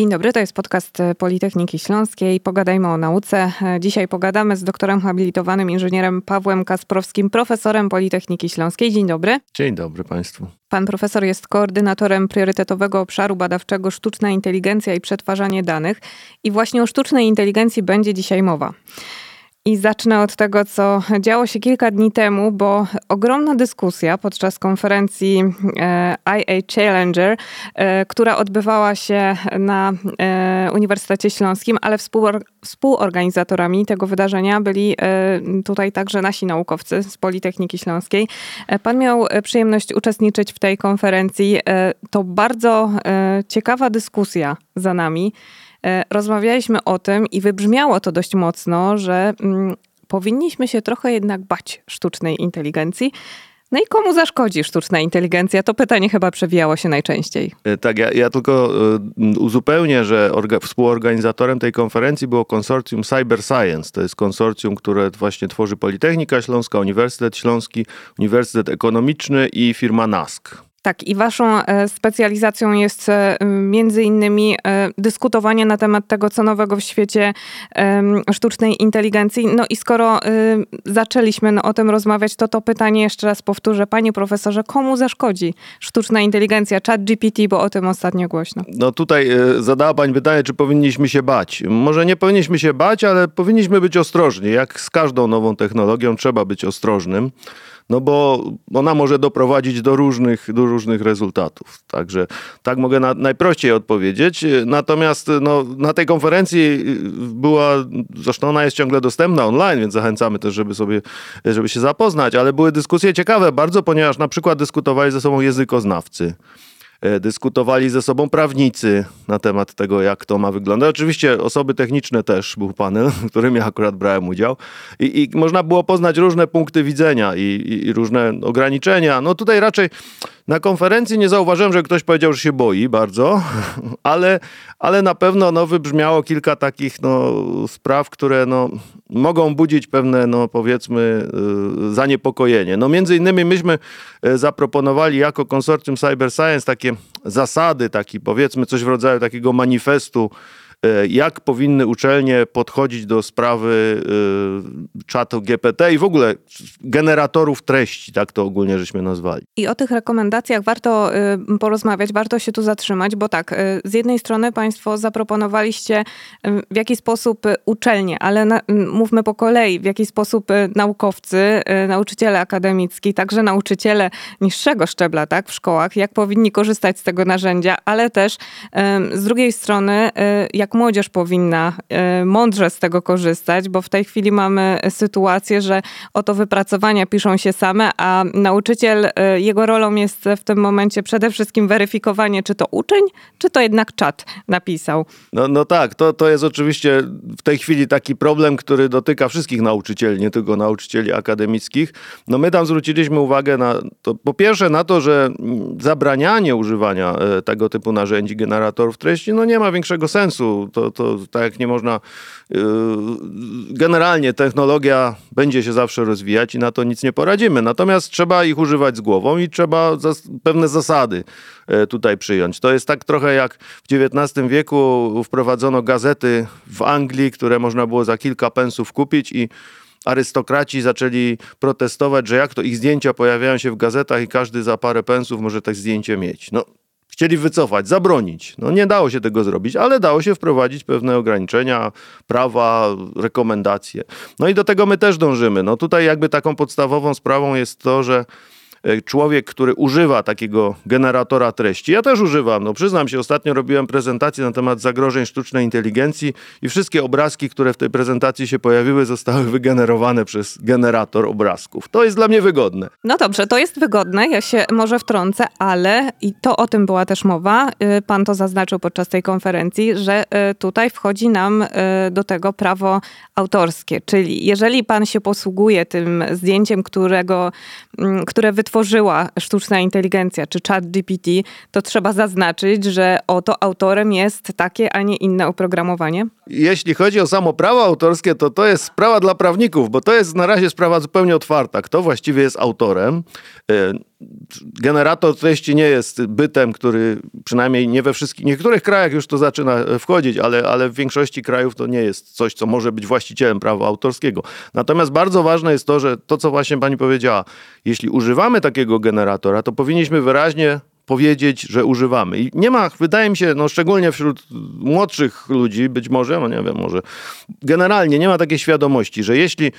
Dzień dobry, to jest podcast Politechniki Śląskiej. Pogadajmy o nauce. Dzisiaj pogadamy z doktorem habilitowanym inżynierem Pawłem Kasprowskim, profesorem Politechniki Śląskiej. Dzień dobry. Dzień dobry Państwu. Pan profesor jest koordynatorem priorytetowego obszaru badawczego Sztuczna Inteligencja i Przetwarzanie Danych. I właśnie o sztucznej inteligencji będzie dzisiaj mowa. I zacznę od tego, co działo się kilka dni temu, bo ogromna dyskusja podczas konferencji e, IA Challenger, e, która odbywała się na e, Uniwersytecie Śląskim, ale współorganizatorami tego wydarzenia byli tutaj także nasi naukowcy z Politechniki Śląskiej. Pan miał przyjemność uczestniczyć w tej konferencji. To bardzo ciekawa dyskusja za nami. E, rozmawialiśmy o tym i wybrzmiało to dość mocno, że mm, powinniśmy się trochę jednak bać sztucznej inteligencji. No i komu zaszkodzi sztuczna inteligencja? To pytanie chyba przewijało się najczęściej. E, tak, ja, ja tylko e, uzupełnię, że orga, współorganizatorem tej konferencji było konsorcjum Cyber Science. To jest konsorcjum, które właśnie tworzy Politechnika Śląska, Uniwersytet Śląski, Uniwersytet Ekonomiczny i firma NASK. Tak, i waszą e, specjalizacją jest e, między innymi e, dyskutowanie na temat tego, co nowego w świecie sztucznej inteligencji. No i skoro zaczęliśmy o tym rozmawiać, to to pytanie jeszcze raz powtórzę. Panie profesorze, komu zaszkodzi sztuczna inteligencja, chat GPT, bo o tym ostatnio głośno. No tutaj zadała pani pytanie, czy powinniśmy się bać. Może nie powinniśmy się bać, ale powinniśmy być ostrożni. Jak z każdą nową technologią trzeba być ostrożnym no bo ona może doprowadzić do różnych, do różnych rezultatów. Także tak mogę na, najprościej odpowiedzieć. Natomiast no, na tej konferencji była, zresztą ona jest ciągle dostępna online, więc zachęcamy też, żeby sobie, żeby się zapoznać, ale były dyskusje ciekawe bardzo, ponieważ na przykład dyskutowali ze sobą językoznawcy. E, dyskutowali ze sobą prawnicy na temat tego, jak to ma wyglądać. Oczywiście osoby techniczne też był panel, w którym ja akurat brałem udział i, i można było poznać różne punkty widzenia i, i, i różne ograniczenia. No tutaj raczej na konferencji nie zauważyłem, że ktoś powiedział, że się boi bardzo, ale, ale na pewno no, wybrzmiało kilka takich no, spraw, które no, mogą budzić pewne, no, powiedzmy, yy, zaniepokojenie. No, między innymi myśmy yy, zaproponowali jako konsorcjum Cyber Science takie zasady, taki powiedzmy coś w rodzaju takiego manifestu jak powinny uczelnie podchodzić do sprawy e, czatu GPT i w ogóle generatorów treści, tak to ogólnie żeśmy nazwali. I o tych rekomendacjach warto e, porozmawiać, warto się tu zatrzymać, bo tak, z jednej strony Państwo zaproponowaliście w jaki sposób uczelnie, ale na, mówmy po kolei, w jaki sposób naukowcy, nauczyciele akademicki, także nauczyciele niższego szczebla, tak, w szkołach, jak powinni korzystać z tego narzędzia, ale też z drugiej strony, jak młodzież powinna e, mądrze z tego korzystać, bo w tej chwili mamy sytuację, że oto wypracowania piszą się same, a nauczyciel, e, jego rolą jest w tym momencie przede wszystkim weryfikowanie, czy to uczeń, czy to jednak czat napisał. No, no tak, to, to jest oczywiście w tej chwili taki problem, który dotyka wszystkich nauczycieli, nie tylko nauczycieli akademickich. No my tam zwróciliśmy uwagę na to, po pierwsze na to, że zabranianie używania e, tego typu narzędzi, generatorów treści, no nie ma większego sensu to, to tak nie można. Yy, generalnie technologia będzie się zawsze rozwijać i na to nic nie poradzimy. Natomiast trzeba ich używać z głową i trzeba pewne zasady e, tutaj przyjąć. To jest tak trochę jak w XIX wieku wprowadzono gazety w Anglii, które można było za kilka pensów kupić i arystokraci zaczęli protestować, że jak to ich zdjęcia pojawiają się w gazetach i każdy za parę pensów może tak zdjęcie mieć. No, chcieli wycofać, zabronić. No nie dało się tego zrobić, ale dało się wprowadzić pewne ograniczenia, prawa, rekomendacje. No i do tego my też dążymy. No tutaj jakby taką podstawową sprawą jest to, że człowiek, który używa takiego generatora treści. Ja też używam. No przyznam się, ostatnio robiłem prezentację na temat zagrożeń sztucznej inteligencji i wszystkie obrazki, które w tej prezentacji się pojawiły, zostały wygenerowane przez generator obrazków. To jest dla mnie wygodne. No dobrze, to jest wygodne. Ja się może wtrącę, ale i to o tym była też mowa. Y, pan to zaznaczył podczas tej konferencji, że y, tutaj wchodzi nam y, do tego prawo autorskie. Czyli jeżeli pan się posługuje tym zdjęciem, którego, mm, które wytworzył stworzyła sztuczna inteligencja czy chat GPT, to trzeba zaznaczyć, że oto autorem jest takie, a nie inne oprogramowanie? Jeśli chodzi o samo prawo autorskie, to to jest sprawa dla prawników, bo to jest na razie sprawa zupełnie otwarta. Kto właściwie jest autorem? E, generator treści nie jest bytem, który przynajmniej nie we wszystkich, niektórych krajach już to zaczyna wchodzić, ale, ale w większości krajów to nie jest coś, co może być właścicielem prawa autorskiego. Natomiast bardzo ważne jest to, że to, co właśnie pani powiedziała, jeśli używamy takiego generatora, to powinniśmy wyraźnie powiedzieć, że używamy. I nie ma, wydaje mi się, no szczególnie wśród młodszych ludzi, być może, no nie wiem, może generalnie nie ma takiej świadomości, że jeśli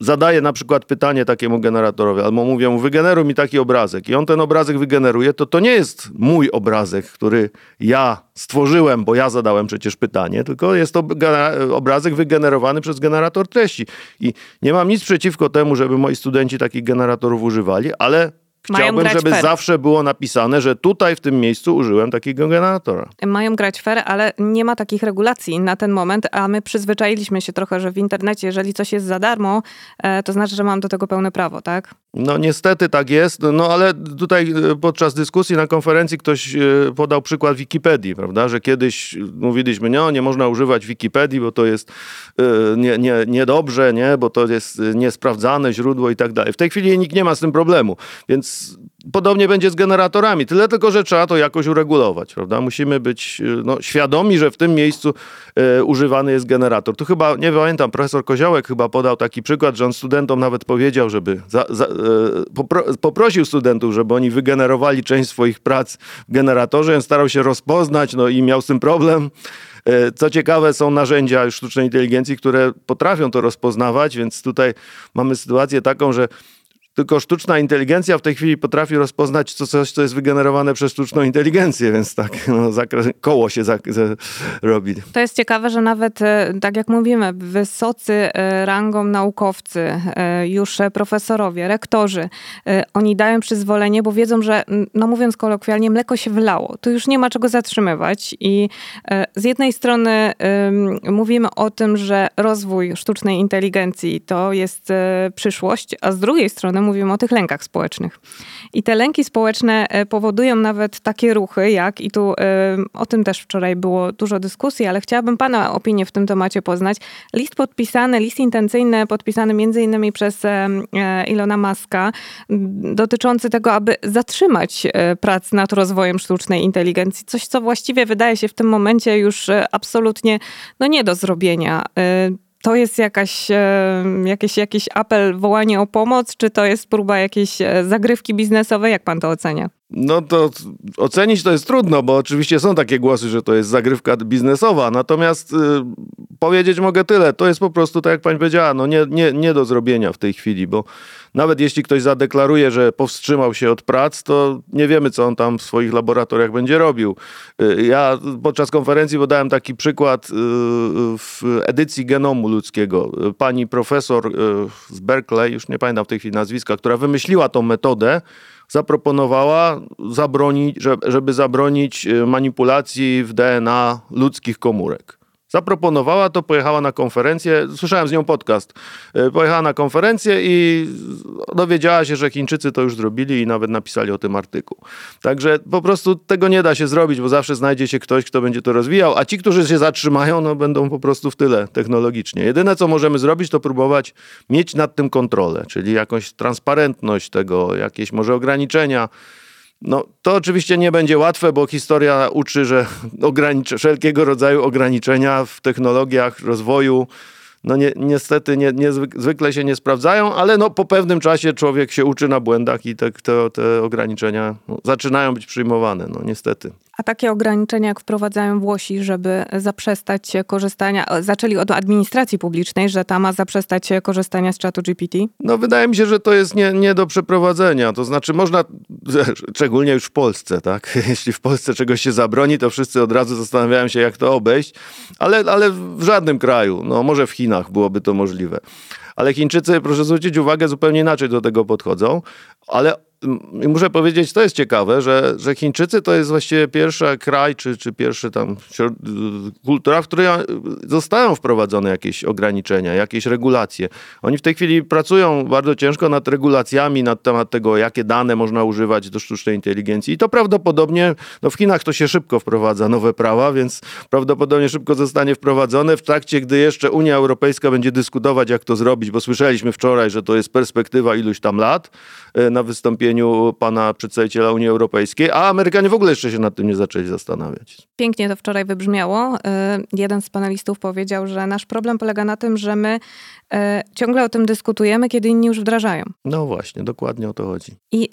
zadaję na przykład pytanie takiemu generatorowi, albo mówię mu, wygeneruj mi taki obrazek i on ten obrazek wygeneruje, to to nie jest mój obrazek, który ja stworzyłem, bo ja zadałem przecież pytanie, tylko jest to obrazek wygenerowany przez generator treści. I nie mam nic przeciwko temu, żeby moi studenci takich generatorów używali, ale Chciałbym, żeby fair. zawsze było napisane, że tutaj w tym miejscu użyłem takiego generatora. Mają grać fair, ale nie ma takich regulacji na ten moment, a my przyzwyczailiśmy się trochę, że w internecie, jeżeli coś jest za darmo, e, to znaczy, że mam do tego pełne prawo, tak? No niestety tak jest, no ale tutaj e, podczas dyskusji na konferencji ktoś e, podał przykład Wikipedii, prawda, że kiedyś mówiliśmy, nie, nie można używać Wikipedii, bo to jest nie, nie, niedobrze, nie, bo to jest niesprawdzane źródło i tak dalej. W tej chwili nikt nie ma z tym problemu, więc podobnie będzie z generatorami. Tyle tylko, że trzeba to jakoś uregulować, prawda? Musimy być y, no, świadomi, że w tym miejscu e, używany jest generator. Tu chyba, nie pamiętam, profesor Koziołek chyba podał taki przykład, że on studentom nawet powiedział, żeby za, za, e, popro, poprosił studentów, żeby oni wygenerowali część swoich prac w generatorze. On starał się rozpoznać, no i miał z tym problem. Co ciekawe, są narzędzia sztucznej inteligencji, które potrafią to rozpoznawać, więc tutaj mamy sytuację taką, że tylko sztuczna inteligencja w tej chwili potrafi rozpoznać co, coś, co jest wygenerowane przez sztuczną inteligencję, więc tak, no, zakres, koło się zak, robi. To jest ciekawe, że nawet, e, tak jak mówimy, wysocy e, rangą naukowcy, e, już profesorowie, rektorzy, oni dają przyzwolenie, bo wiedzą, że, no mówiąc kolokwialnie, mleko się wlało. Tu już nie ma czego zatrzymywać i z jednej strony mówimy o tym, że rozwój sztucznej inteligencji to jest przyszłość, a z drugiej strony mówimy o tych lękach społecznych. I te lęki społeczne e, powodują nawet takie ruchy, jak, i tu e, o tym też wczoraj było dużo dyskusji, ale chciałabym Pana opinię w tym temacie poznać. List podpisany, list intencyjny podpisany między innymi przez e, Ilona Maska, dotyczący tego, aby zatrzymać prac nad rozwojem sztucznej inteligencji. Coś, co właściwie wydaje się w tym momencie już absolutnie no nie do zrobienia to jest jakaś, e, jakiś, jakiś apel, wołanie o pomoc, czy to jest próba jakiejś e, zagrywki biznesowej? Jak pan to ocenia? No to ocenić to jest trudno, bo oczywiście są takie głosy, że to jest zagrywka biznesowa. Natomiast y, powiedzieć mogę tyle. To jest po prostu, tak jak pani powiedziała, no nie, nie, nie do zrobienia w tej chwili, bo nawet jeśli ktoś zadeklaruje, że powstrzymał się od prac, to nie wiemy, co on tam w swoich laboratoriach będzie robił. Y, ja podczas konferencji podałem taki przykład y, w edycji genomu ludzkiego. Pani profesor y, z Berkeley, już nie pamiętam w tej chwili nazwiska, która wymyśliła tą metodę, zaproponowała, zabronić, żeby zabronić manipulacji w DNA ludzkich komórek. Zaproponowała to, pojechała na konferencję, słyszałem z nią podcast, e, pojechała na konferencję i dowiedziała się, że Chińczycy to już zrobili i nawet napisali o tym artykuł. Także po prostu tego nie da się zrobić, bo zawsze znajdzie się ktoś, kto będzie to rozwijał, a ci, którzy się zatrzymają, no będą po prostu w tyle technologicznie. Jedyne, co możemy zrobić, to próbować mieć nad tym kontrolę, czyli jakąś transparentność tego, jakieś może ograniczenia, no, to oczywiście nie będzie łatwe, bo historia uczy, że wszelkiego rodzaju ograniczenia w technologiach rozwoju no ni niestety nie, nie, zwykle się nie sprawdzają, ale no po pewnym czasie człowiek się uczy na błędach i te, te, te ograniczenia no, zaczynają być przyjmowane, no niestety. A takie ograniczenia, jak wprowadzają Włosi, żeby zaprzestać korzystania, zaczęli od administracji publicznej, że ta ma zaprzestać korzystania z czatu GPT? No wydaje mi się, że to jest nie, nie do przeprowadzenia. To znaczy można, szczególnie już w Polsce, tak? Jeśli w Polsce czegoś się zabroni, to wszyscy od razu zastanawiają się, jak to obejść, ale, ale w żadnym kraju, no może w Chinach byłoby to możliwe. Ale Chińczycy, proszę zwrócić uwagę, zupełnie inaczej do tego podchodzą, ale muszę powiedzieć, to jest ciekawe, że, że Chińczycy to jest właściwie pierwszy kraj, czy, czy pierwszy tam kultura, w której zostają wprowadzone jakieś ograniczenia, jakieś regulacje. Oni w tej chwili pracują bardzo ciężko nad regulacjami, nad temat tego, jakie dane można używać do sztucznej inteligencji. I to prawdopodobnie, no w Chinach to się szybko wprowadza, nowe prawa, więc prawdopodobnie szybko zostanie wprowadzone w trakcie, gdy jeszcze Unia Europejska będzie dyskutować, jak to zrobić, bo słyszeliśmy wczoraj, że to jest perspektywa iluś tam lat e, na wystąpienie wystąpieniu pana przedstawiciela Unii Europejskiej, a Amerykanie w ogóle jeszcze się nad tym nie zaczęli zastanawiać. Pięknie to wczoraj wybrzmiało. Y, jeden z panelistów powiedział, że nasz problem polega na tym, że my y, ciągle o tym dyskutujemy, kiedy inni już wdrażają. No właśnie, dokładnie o to chodzi. I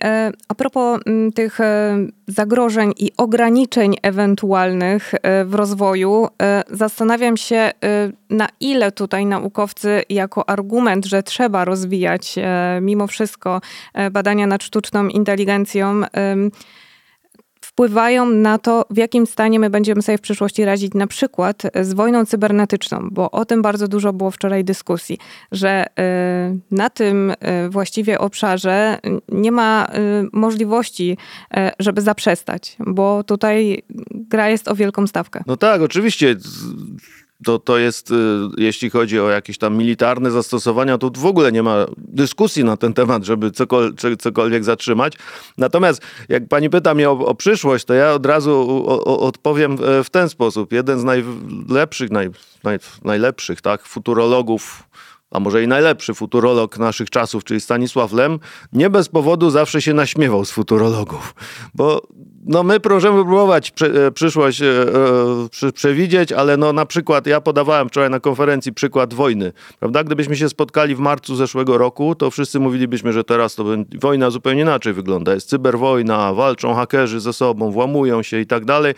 a propos mm, tych zagrożeń i ograniczeń ewentualnych w rozwoju, zastanawiam się, na ile tutaj naukowcy jako argument, że trzeba rozwijać mimo wszystko badania nad sztuczną inteligencją, wpływają na to, w jakim stanie my będziemy sobie w przyszłości radzić na przykład z wojną cybernetyczną, bo o tym bardzo dużo było wczoraj dyskusji, że y, na tym y, właściwie obszarze nie ma możliwości, żeby zaprzestać, bo tutaj gra jest o wielką stawkę. No tak, oczywiście to, to jest, y, jeśli chodzi o jakieś tam militarne zastosowania, to w ogóle nie ma dyskusji na ten temat, żeby cokolwiek, cokolwiek zatrzymać. Natomiast jak pani pyta mnie o, o przyszłość, to ja od razu o, o, odpowiem w ten sposób. Jeden z najlepszych, naj, naj, najlepszych tak, futurologów a może i najlepszy futurolog naszych czasów, czyli Stanisław Lem, nie bez powodu zawsze się naśmiewał z futurologów, bo no my możemy próbować prze, przyszłość e, e, przewidzieć, ale no na przykład ja podawałem wczoraj na konferencji przykład wojny, prawda? Gdybyśmy się spotkali w marcu zeszłego roku, to wszyscy mówilibyśmy, że teraz to wojna zupełnie inaczej wygląda. Jest cyberwojna, walczą hakerzy ze sobą, włamują się i tak dalej.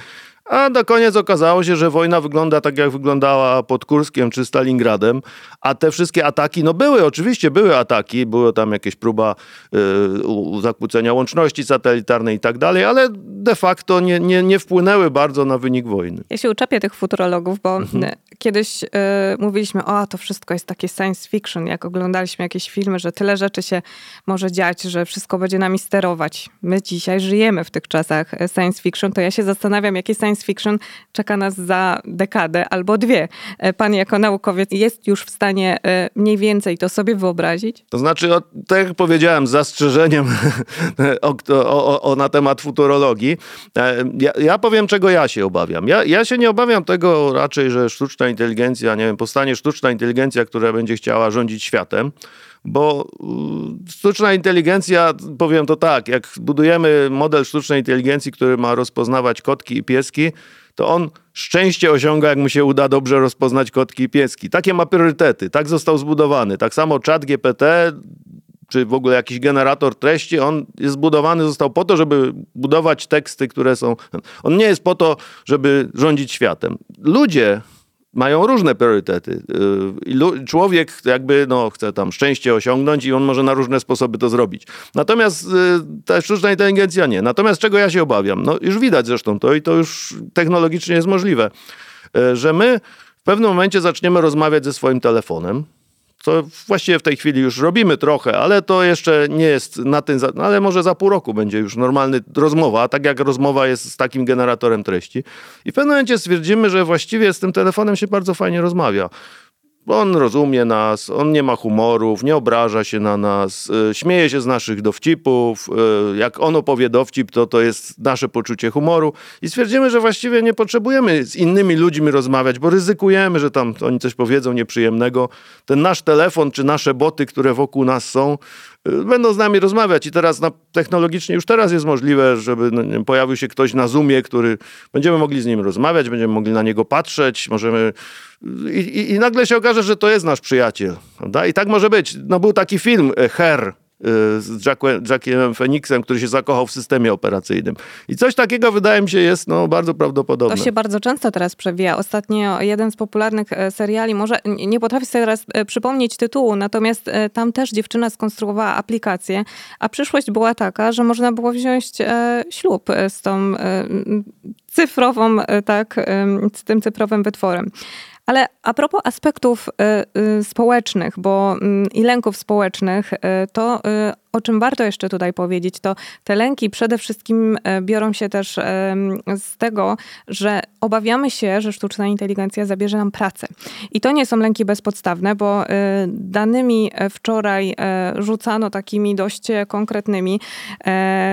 A na koniec okazało się, że wojna wygląda tak, jak wyglądała pod Kurskiem czy Stalingradem, a te wszystkie ataki, no były, oczywiście były ataki, była tam jakieś próba y, zakłócenia łączności satelitarnej i tak dalej, ale de facto nie, nie, nie wpłynęły bardzo na wynik wojny. Ja się uczepię tych futurologów, bo mhm. kiedyś y, mówiliśmy, o to wszystko jest takie science fiction, jak oglądaliśmy jakieś filmy, że tyle rzeczy się może dziać, że wszystko będzie nami sterować. My dzisiaj żyjemy w tych czasach science fiction, to ja się zastanawiam, jakie science science fiction czeka nas za dekadę albo dwie. E, pan jako naukowiec jest już w stanie e, mniej więcej to sobie wyobrazić? To znaczy, o, tak jak powiedziałem, z zastrzeżeniem o, o, o, na temat futurologii, e, ja, ja, powiem, czego ja się obawiam. Ja, ja się nie obawiam tego raczej, że sztuczna inteligencja, nie wiem, powstanie sztuczna inteligencja, która będzie chciała rządzić światem bo y, sztuczna inteligencja, powiem to tak, jak budujemy model sztucznej inteligencji, który ma rozpoznawać kotki i pieski, to on szczęście osiąga, jak mu się uda dobrze rozpoznać kotki i pieski. Takie ma priorytety, tak został zbudowany. Tak samo czat GPT, czy w ogóle jakiś generator treści, on jest zbudowany, został po to, żeby budować teksty, które są... On nie jest po to, żeby rządzić światem. Ludzie mają różne priorytety. Y, człowiek jakby no, chce tam szczęście osiągnąć i on może na różne sposoby to zrobić. Natomiast y, ta sztuczna inteligencja nie. Natomiast czego ja się obawiam? No już widać zresztą to i to już technologicznie jest możliwe, y, że my w pewnym momencie zaczniemy rozmawiać ze swoim telefonem, co właściwie w tej chwili już robimy trochę, ale to jeszcze nie jest na tym, no ale może za pół roku będzie już normalny rozmowa, tak jak rozmowa jest z takim generatorem treści. I w pewnym momencie stwierdzimy, że właściwie z tym telefonem się bardzo fajnie rozmawia on rozumie nas, on nie ma humorów, nie obraża się na nas, y, śmieje się z naszych dowcipów. Y, jak on opowie dowcip, to to jest nasze poczucie humoru. I stwierdzimy, że właściwie nie potrzebujemy z innymi ludźmi rozmawiać, bo ryzykujemy, że tam oni coś powiedzą nieprzyjemnego. Ten nasz telefon czy nasze boty, które wokół nas są, y, będą z nami rozmawiać. I teraz na, technologicznie już teraz jest możliwe, żeby no, pojawił się ktoś na Zoomie, który będziemy mogli z nim rozmawiać, będziemy mogli na niego patrzeć, możemy i, i, I, nagle się okaże, że to jest nasz przyjaciel. Prawda? I tak może być. No, był taki film, e, Her, e, z Jackiem Phoenixem, który się zakochał w systemie operacyjnym. I coś takiego wydaje mi się jest no, bardzo prawdopodobne. To się bardzo często teraz przewija. Ostatnio jeden z popularnych e, seriali, może nie potrafię sobie teraz przypomnieć tytułu, natomiast tam też dziewczyna skonstruowała aplikację, a przyszłość była taka, że można było wziąć ślub z tą cyfrową, tak, z tym cyfrowym wytworem. Ale a propos aspektów y, y, społecznych, bo mm, i lęków społecznych, y, to o czym warto jeszcze tutaj powiedzieć, to te lęki przede wszystkim e, biorą się też z tego, że obawiamy się, że sztuczna inteligencja zabierze nam pracę. I to nie są lęki bezpodstawne, bo e, danymi e, wczoraj rzucano takimi dość konkretnymi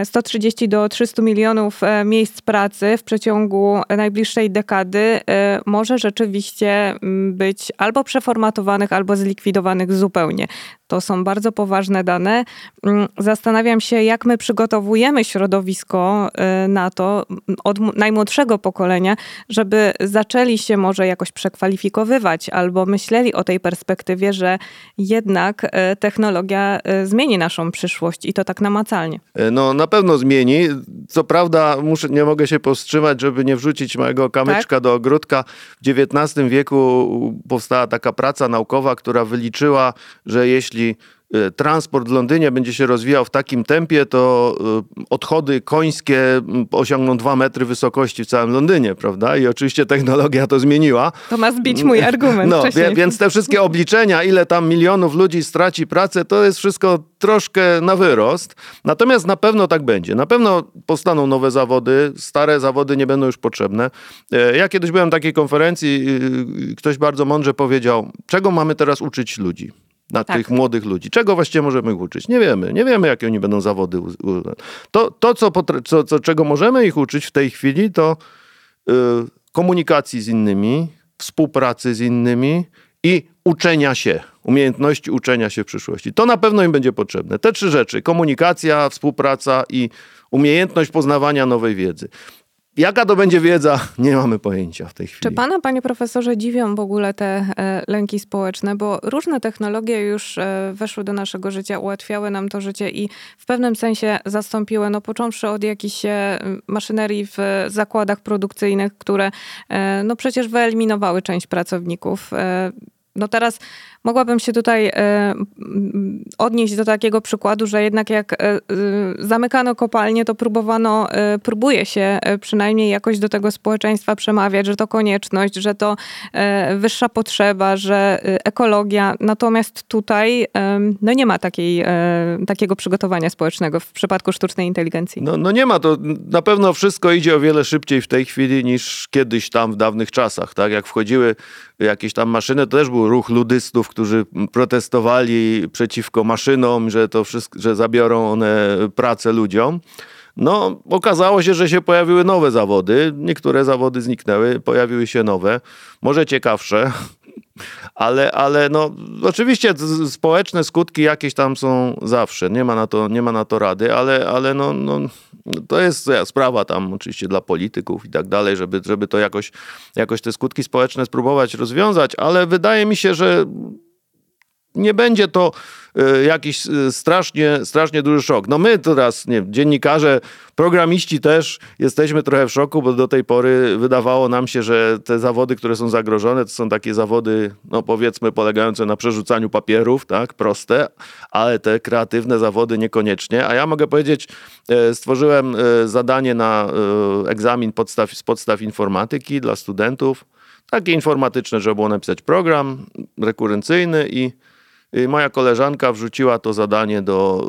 130 do 300 milionów miejsc pracy w przeciągu najbliższej dekady może rzeczywiście być albo przeformatowanych, albo zlikwidowanych zupełnie. To są bardzo poważne dane. Mm, zastanawiam się, jak my przygotowujemy środowisko y, na to od najmłodszego pokolenia, żeby zaczęli się może jakoś przekwalifikowywać albo myśleli o tej perspektywie, że jednak y, technologia y, zmieni naszą przyszłość i to tak namacalnie. No na pewno zmieni. Co prawda muszę, nie mogę się powstrzymać, żeby nie wrzucić mojego kamyczka tak? do ogródka. W XIX wieku powstała taka praca naukowa, która wyliczyła, że jeśli Y, transport w Londynie będzie się rozwijał w takim tempie, to y, odchody końskie osiągną dwa metry wysokości w całym Londynie, prawda? I oczywiście technologia to zmieniła. To ma zbić mój argument. No, więc te wszystkie obliczenia, ile tam milionów ludzi straci pracę, to jest wszystko troszkę na wyrost. Natomiast na pewno tak będzie. Na pewno powstaną nowe zawody, stare zawody nie będą już potrzebne. E, ja kiedyś byłem na takiej konferencji, y, ktoś bardzo mądrze powiedział, czego mamy teraz uczyć ludzi na tak. tych młodych ludzi. Czego właściwie możemy ich uczyć? Nie wiemy. Nie wiemy, jakie oni będą zawody. To, to co, co, co, czego możemy ich uczyć w tej chwili, to yy, komunikacji z innymi, współpracy z innymi i uczenia się, umiejętności uczenia się w przyszłości. To na pewno im będzie potrzebne. Te trzy rzeczy: komunikacja, współpraca i umiejętność poznawania nowej wiedzy. Jaka to będzie wiedza, nie mamy pojęcia w tej chwili. Czy pana, panie profesorze, dziwią w ogóle te e, lęki społeczne? Bo różne technologie już e, weszły do naszego życia, ułatwiały nam to życie i w pewnym sensie zastąpiły, no począwszy od jakichś e, maszynerii w zakładach produkcyjnych, które no przecież wyeliminowały część pracowników. No teraz mogłabym się tutaj e, odnieść do takiego przykładu, że jednak jak e, e, zamykano kopalnie, to próbowano, próbuje się przynajmniej jakoś do tego społeczeństwa przemawiać, że to konieczność, że to wyższa potrzeba, że ekologia. Natomiast tutaj no nie ma takiej, takiego przygotowania społecznego w przypadku sztucznej inteligencji. No, no nie ma, to na pewno wszystko idzie o wiele szybciej w tej chwili niż kiedyś tam w dawnych czasach, tak? Jak wchodziły jakieś tam maszyny, to też był ruch ludystów, którzy protestowali przeciwko maszynom, że to wszystko, że zabiorą one pracę ludziom. No, okazało się, że się pojawiły nowe zawody. Niektóre zawody zniknęły, pojawiły się nowe, może ciekawsze, ale, ale no, oczywiście społeczne skutki jakieś tam są zawsze. Nie ma na to, nie ma na to rady, ale, ale no, no, to jest sprawa tam oczywiście dla polityków i tak dalej, żeby, żeby to jakoś, jakoś te skutki społeczne spróbować rozwiązać, ale wydaje mi się, że nie będzie to e, jakiś e, strasznie, strasznie duży szok. No my teraz, nie dziennikarze, programiści też jesteśmy trochę w szoku, bo do tej pory wydawało nam się, że te zawody, które są zagrożone, to są takie zawody, no powiedzmy, polegające na przerzucaniu papierów, tak, proste, ale te kreatywne zawody niekoniecznie. A ja mogę powiedzieć, e, stworzyłem zadanie na egzamin podstaw, z podstaw informatyki dla studentów, takie informatyczne, żeby było napisać program rekurencyjny i moja koleżanka wrzuciła to zadanie do,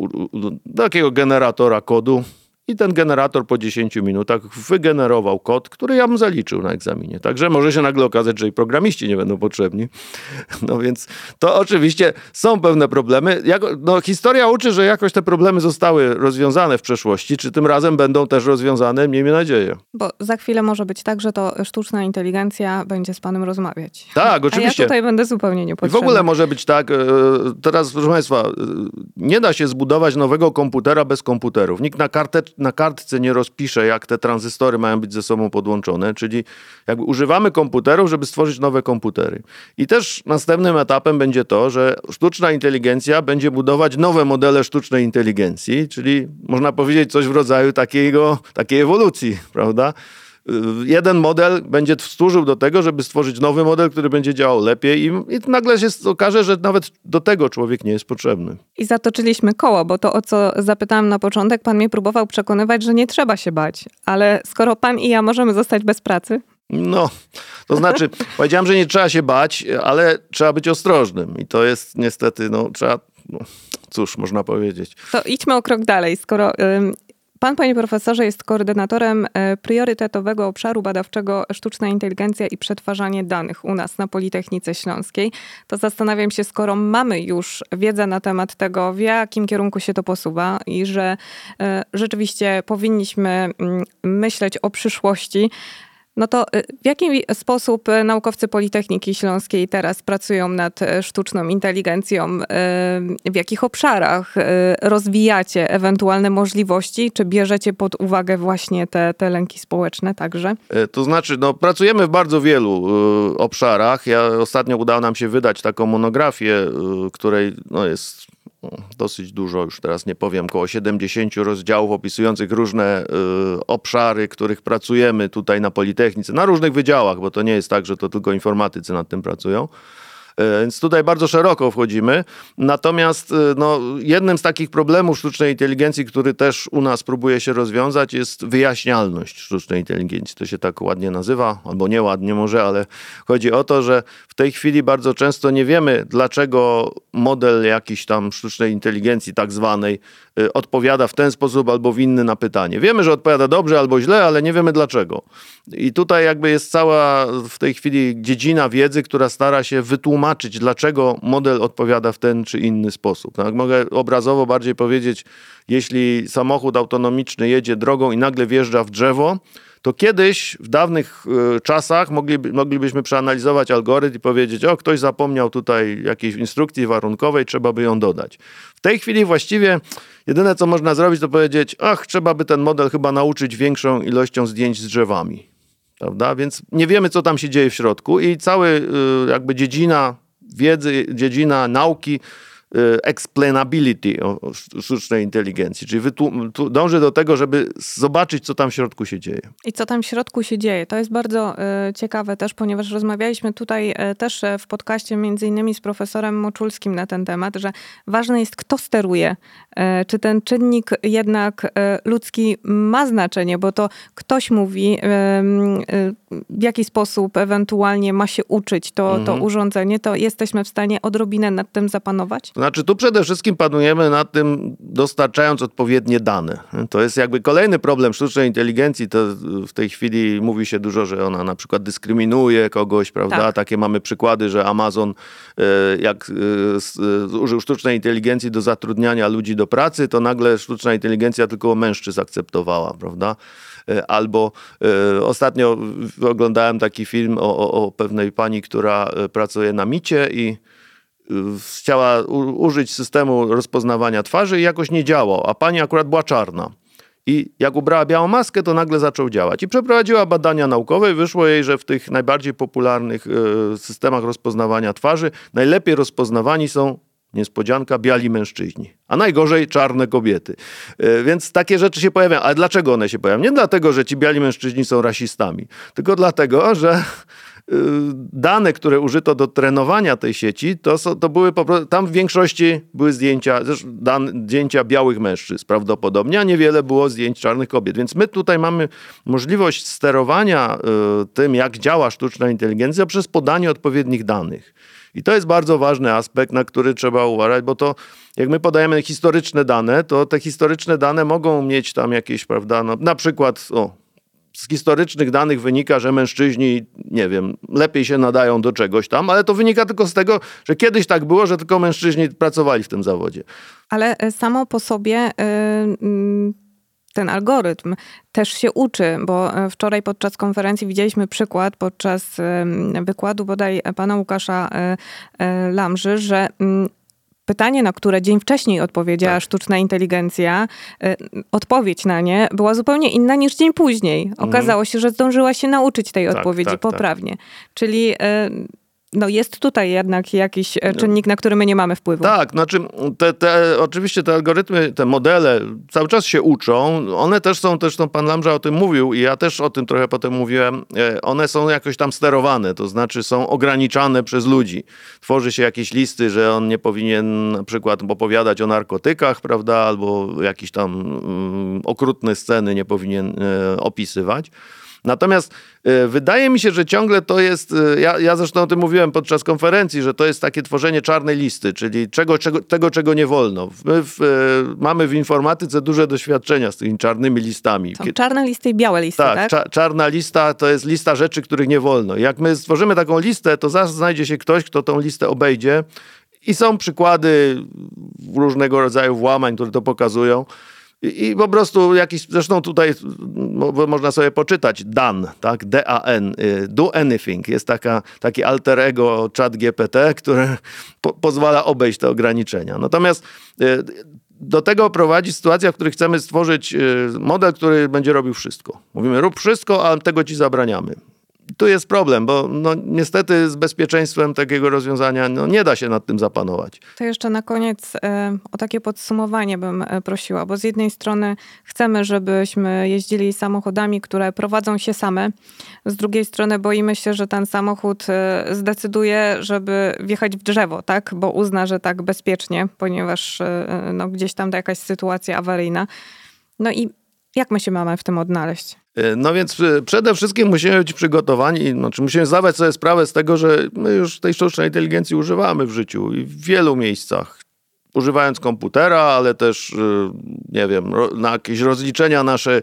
y, do takiego generatora kodu i ten generator po 10 minutach wygenerował kod, który ja bym zaliczył na egzaminie. Także może się nagle okazać, że i programiści nie będą potrzebni. No więc to oczywiście są pewne problemy. no, historia uczy, że jakoś te problemy zostały rozwiązane w przeszłości. Czy tym razem będą też rozwiązane? Miejmy nadzieję. Bo za chwilę może być tak, że to sztuczna inteligencja będzie z panem rozmawiać. Tak, oczywiście. A ja tutaj będę zupełnie niepotrzebna. I w ogóle może być tak, e, teraz proszę państwa, e, nie da się zbudować nowego komputera bez komputerów. Nikt na kartę na kartce nie rozpiszę, jak te tranzystory mają być ze sobą podłączone, czyli jakby używamy komputerów, żeby stworzyć nowe komputery. I też następnym etapem będzie to, że sztuczna inteligencja będzie budować nowe modele sztucznej inteligencji, czyli można powiedzieć coś w rodzaju takiego, takiej ewolucji, prawda? Jeden model będzie służył do tego, żeby stworzyć nowy model, który będzie działał lepiej i, i nagle się okaże, że nawet do tego człowiek nie jest potrzebny. I zatoczyliśmy koło, bo to o co zapytałam na początek, pan mnie próbował przekonywać, że nie trzeba się bać. Ale skoro pan i ja możemy zostać bez pracy, no, to znaczy, powiedziałem, że nie trzeba się bać, ale trzeba być ostrożnym. I to jest niestety, no, trzeba. No, cóż, można powiedzieć. To idźmy o krok dalej. Skoro Pan, panie profesorze, jest koordynatorem e, priorytetowego obszaru badawczego sztuczna inteligencja i przetwarzanie danych u nas na Politechnice Śląskiej. To zastanawiam się, skoro mamy już wiedzę na temat tego, w jakim kierunku się to posuwa i że e, rzeczywiście powinniśmy mm, myśleć o przyszłości, No to y, w jaki sposób y, naukowcy Politechniki Śląskiej teraz pracują nad y, sztuczną inteligencją? W jakich obszarach rozwijacie ewentualne możliwości? Czy bierzecie pod uwagę właśnie te, te lęki społeczne także? E, to znaczy, no, pracujemy w bardzo wielu obszarach. Ja ostatnio udało nam się wydać taką monografię, której no, jest dosyć dużo, już teraz nie powiem, około 70 rozdziałów opisujących różne y, obszary, których pracujemy tutaj na Politechnice, na różnych wydziałach, bo to nie jest tak, że to tylko informatycy nad tym pracują. E, więc tutaj bardzo szeroko wchodzimy. Natomiast e, no, jednym z takich problemów sztucznej inteligencji, który też u nas próbuje się rozwiązać, jest wyjaśnialność sztucznej inteligencji. To się tak ładnie nazywa, albo nieładnie może, ale chodzi o to, że w tej chwili bardzo często nie wiemy, dlaczego model jakiś tam sztucznej inteligencji, tak zwanej, e, odpowiada w ten sposób albo w inny na pytanie. Wiemy, że odpowiada dobrze albo źle, ale nie wiemy dlaczego. I tutaj jakby jest cała w tej chwili dziedzina wiedzy, która stara się wytłumaczyć, dlaczego model odpowiada w ten czy inny sposób. Tak? Mogę obrazowo bardziej powiedzieć, jeśli samochód autonomiczny jedzie drogą i nagle wjeżdża w drzewo, to kiedyś w dawnych y, czasach mogliby, moglibyśmy przeanalizować algorytm i powiedzieć, o ktoś zapomniał tutaj jakiejś instrukcji warunkowej, trzeba by ją dodać. W tej chwili właściwie jedyne co można zrobić to powiedzieć, ach trzeba by ten model chyba nauczyć większą ilością zdjęć z drzewami prawda? Więc nie wiemy, co tam się dzieje w środku i cały y, jakby dziedzina wiedzy, dziedzina nauki explainability sztucznej inteligencji, czyli dąży do tego, żeby zobaczyć, co tam w środku się dzieje. I co tam w środku się dzieje. To jest bardzo y, ciekawe też, ponieważ rozmawialiśmy tutaj y, też w podcaście między innymi z profesorem Moczulskim na ten temat, że ważne jest, kto steruje. Czy ten czynnik jednak ludzki ma znaczenie, bo to ktoś mówi, w jaki sposób ewentualnie ma się uczyć to, mhm. to urządzenie, to jesteśmy w stanie odrobinę nad tym zapanować? Znaczy tu przede wszystkim panujemy nad tym, dostarczając odpowiednie dane. To jest jakby kolejny problem sztucznej inteligencji. To w tej chwili mówi się dużo, że ona na przykład dyskryminuje kogoś, prawda? Tak. Takie mamy przykłady, że Amazon e, jak e, użył sztucznej inteligencji do zatrudniania ludzi do pracy, to nagle sztuczna inteligencja tylko mężczyzn akceptowała, prawda? E, albo ostatnio oglądałem taki film o, o, o pewnej pani, która pracuje na micie i chciała użyć systemu rozpoznawania twarzy i jakoś nie działał, a pani akurat była czarna. I jak ubrała białą maskę, to nagle zaczął działać. I przeprowadziła badania naukowe i wyszło jej, że w tych najbardziej popularnych e, systemach rozpoznawania twarzy najlepiej rozpoznawani są niespodzianka, biali mężczyźni, a najgorzej czarne kobiety. E, więc takie rzeczy się pojawiają. Ale dlaczego one się pojawiają? Nie dlatego, że ci biali mężczyźni są rasistami, tylko dlatego, że Y, dane, które użyto do trenowania tej sieci, to, to były po prostu, tam w większości były zdjęcia, dan, zdjęcia białych mężczyzn prawdopodobnie, a niewiele było zdjęć czarnych kobiet. Więc my tutaj mamy możliwość sterowania y, tym, jak działa sztuczna inteligencja przez podanie odpowiednich danych. I to jest bardzo ważny aspekt, na który trzeba uważać, bo to jak my podajemy historyczne dane, to te historyczne dane mogą mieć tam jakieś, prawda, no, na przykład, o, z historycznych danych wynika, że mężczyźni, nie wiem, lepiej się nadają do czegoś tam, ale to wynika tylko z tego, że kiedyś tak było, że tylko mężczyźni pracowali w tym zawodzie. Ale e, samo po sobie mm, ten algorytm też się uczy, bo e, wczoraj podczas konferencji widzieliśmy przykład podczas wykładu bodaj pana Łukasza Lamży, że mm, pytanie, na które dzień wcześniej odpowiedziała tak. sztuczna inteligencja, y, odpowiedź na nie była zupełnie inna niż dzień później. Mhm. Okazało się, że zdążyła się nauczyć tej tak, odpowiedzi tak, tak. poprawnie. Czyli y, no jest tutaj jednak jakiś e, czynnik, na który my nie mamy wpływu. Tak, znaczy te, te, oczywiście te algorytmy, te modele cały czas się uczą. One też są, też no, pan Lamża o tym mówił i ja też o tym trochę potem mówiłem. E, one są jakoś tam sterowane, to znaczy są ograniczane przez ludzi. Tworzy się jakieś listy, że on nie powinien na przykład opowiadać o narkotykach, prawda, albo jakieś tam mm, okrutne sceny nie powinien e, opisywać. Natomiast y, wydaje mi się, że ciągle to jest, y, ja, ja zresztą o tym mówiłem podczas konferencji, że to jest takie tworzenie czarnej listy, czyli czego, czego, tego, czego nie wolno. My w, y, mamy w informatyce duże doświadczenia z tymi czarnymi listami. Są czarne listy i białe listy, tak? tak? Cza czarna lista to jest lista rzeczy, których nie wolno. Jak my stworzymy taką listę, to zaraz znajdzie się ktoś, kto tą listę obejdzie i są przykłady różnego rodzaju włamań, które to pokazują. I, I, po prostu jakiś, zresztą tutaj można sobie poczytać DAN, tak, D-A-N, y, do anything. Jest taka, taki alter ego chat GPT, który po, pozwala obejść te ograniczenia. Natomiast y, do tego prowadzi sytuacja, w której chcemy stworzyć y, model, który będzie robił wszystko. Mówimy, rób wszystko, a tego ci zabraniamy tu jest problem, bo no, niestety z bezpieczeństwem takiego rozwiązania no, nie da się nad tym zapanować. To jeszcze na koniec e, o takie podsumowanie bym e, prosiła, bo z jednej strony chcemy, żebyśmy jeździli samochodami, które prowadzą się same, z drugiej strony boimy się, że ten samochód e, zdecyduje, żeby wjechać w drzewo, tak, bo uzna, że tak bezpiecznie, ponieważ no, gdzieś tam jakaś sytuacja awaryjna. No i jak my się mamy w tym odnaleźć? E, no więc e, przede wszystkim musimy być przygotowani, znaczy musimy zdawać sobie sprawę z tego, że my już tej sztucznej inteligencji używamy w życiu i w wielu miejscach. Używając komputera, ale też, e, nie wiem, na jakieś rozliczenia nasze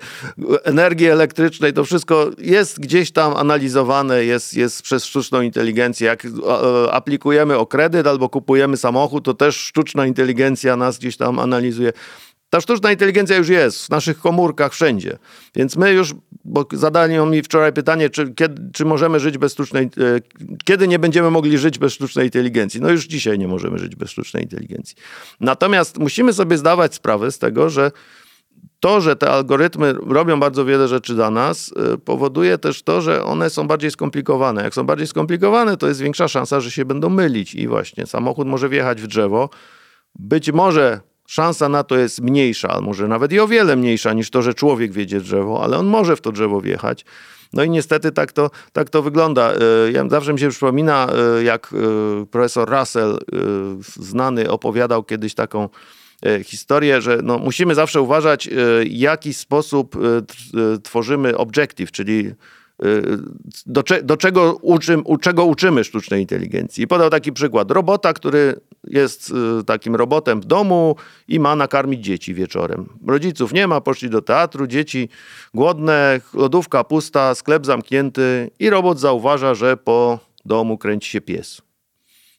energii elektrycznej, to wszystko jest gdzieś tam analizowane, jest, jest przez sztuczną inteligencję. Jak aplikujemy o kredyt albo kupujemy samochód, to też sztuczna inteligencja nas gdzieś tam analizuje. Ta sztuczna inteligencja już jest w naszych komórkach wszędzie. Więc my już, bo zadano mi wczoraj pytanie, czy, kiedy, czy możemy żyć bez sztucznej, e, kiedy nie będziemy mogli żyć bez sztucznej inteligencji. No już dzisiaj nie możemy żyć bez sztucznej inteligencji. Natomiast musimy sobie zdawać sprawę z tego, że to, że te algorytmy robią bardzo wiele rzeczy dla nas, e, powoduje też to, że one są bardziej skomplikowane. Jak są bardziej skomplikowane, to jest większa szansa, że się będą mylić i właśnie samochód może wjechać w drzewo. Być może szansa na to jest mniejsza, może nawet i o wiele mniejsza niż to, że człowiek wiedzie drzewo, ale on może w to drzewo wjechać. No i niestety tak to, tak to wygląda. E, ja zawsze mi się przypomina, e, jak e, profesor Russell, znany, opowiadał kiedyś taką historię, że no, musimy zawsze uważać, jaki sposób tworzymy objective, czyli do, do czego, uczym, czego uczymy sztucznej inteligencji. I podał taki przykład. Robota, który jest y, takim robotem w domu i ma nakarmić dzieci wieczorem. Rodziców nie ma, poszli do teatru, dzieci głodne, lodówka pusta, sklep zamknięty i robot zauważa, że po domu kręci się pies.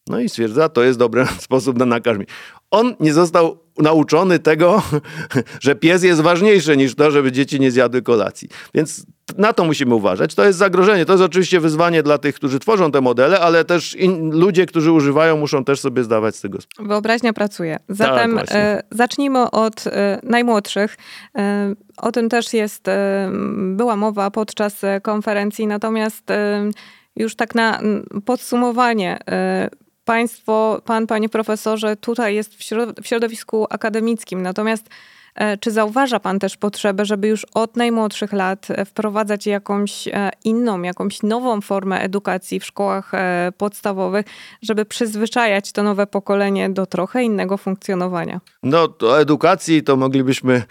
No i stwierdza, to jest dobry sposób na nakarmić. On nie został nauczony tego, że pies jest ważniejszy niż to, żeby dzieci nie zjadły kolacji. Więc na to musimy uważać. To jest zagrożenie. To jest oczywiście wyzwanie dla tych, którzy tworzą te modele, ale też in, ludzie, którzy używają, muszą też sobie zdawać z tego sprawę. Wyobraźnia pracuje. Zatem tak, e, zacznijmy od e, najmłodszych. E, o tym też jest, e, była mowa podczas konferencji, natomiast e, już tak na podsumowanie e, państwo, pan, panie profesorze, tutaj jest w środowisku akademickim. Natomiast e, czy zauważa Pan też potrzebę, żeby już od najmłodszych lat e, wprowadzać jakąś e, inną, jakąś nową formę edukacji w szkołach podstawowych, żeby przyzwyczajać to nowe pokolenie do trochę innego funkcjonowania? No, do edukacji to moglibyśmy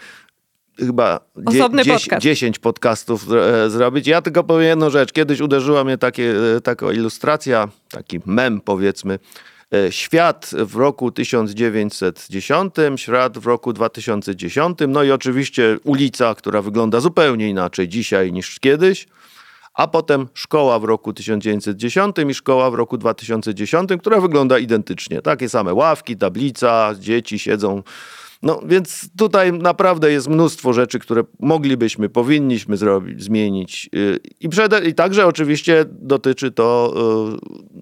chyba Osobny 10 podcastów e, zrobić. Ja tylko powiem jedną rzecz. Kiedyś uderzyła mnie takie, e, taka ilustracja, taki mem powiedzmy. E, świat w roku 1910, świat w roku 2010, no i oczywiście ulica, która wygląda zupełnie inaczej dzisiaj niż kiedyś, a potem szkoła w roku 1910 i szkoła w roku 2010, która wygląda identycznie. Takie same ławki, tablica, dzieci siedzą no więc tutaj naprawdę jest mnóstwo rzeczy, które moglibyśmy, powinniśmy zrobić, zmienić. Y, I, przede, i także oczywiście dotyczy to y,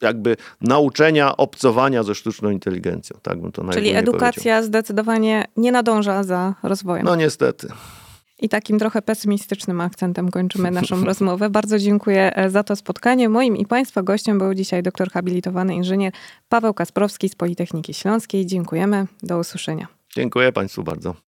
jakby nauczenia obcowania ze sztuczną inteligencją. Tak bym to Czyli edukacja powiedział. zdecydowanie nie nadąża za rozwojem. No niestety. I takim trochę pesymistycznym akcentem kończymy naszą rozmowę. Bardzo dziękuję e, za to spotkanie. Moim i Państwa gościem był dzisiaj doktor habilitowany inżynier Paweł Kasprowski z Politechniki Śląskiej. Dziękujemy. Do usłyszenia. Dziękuję Państwu bardzo.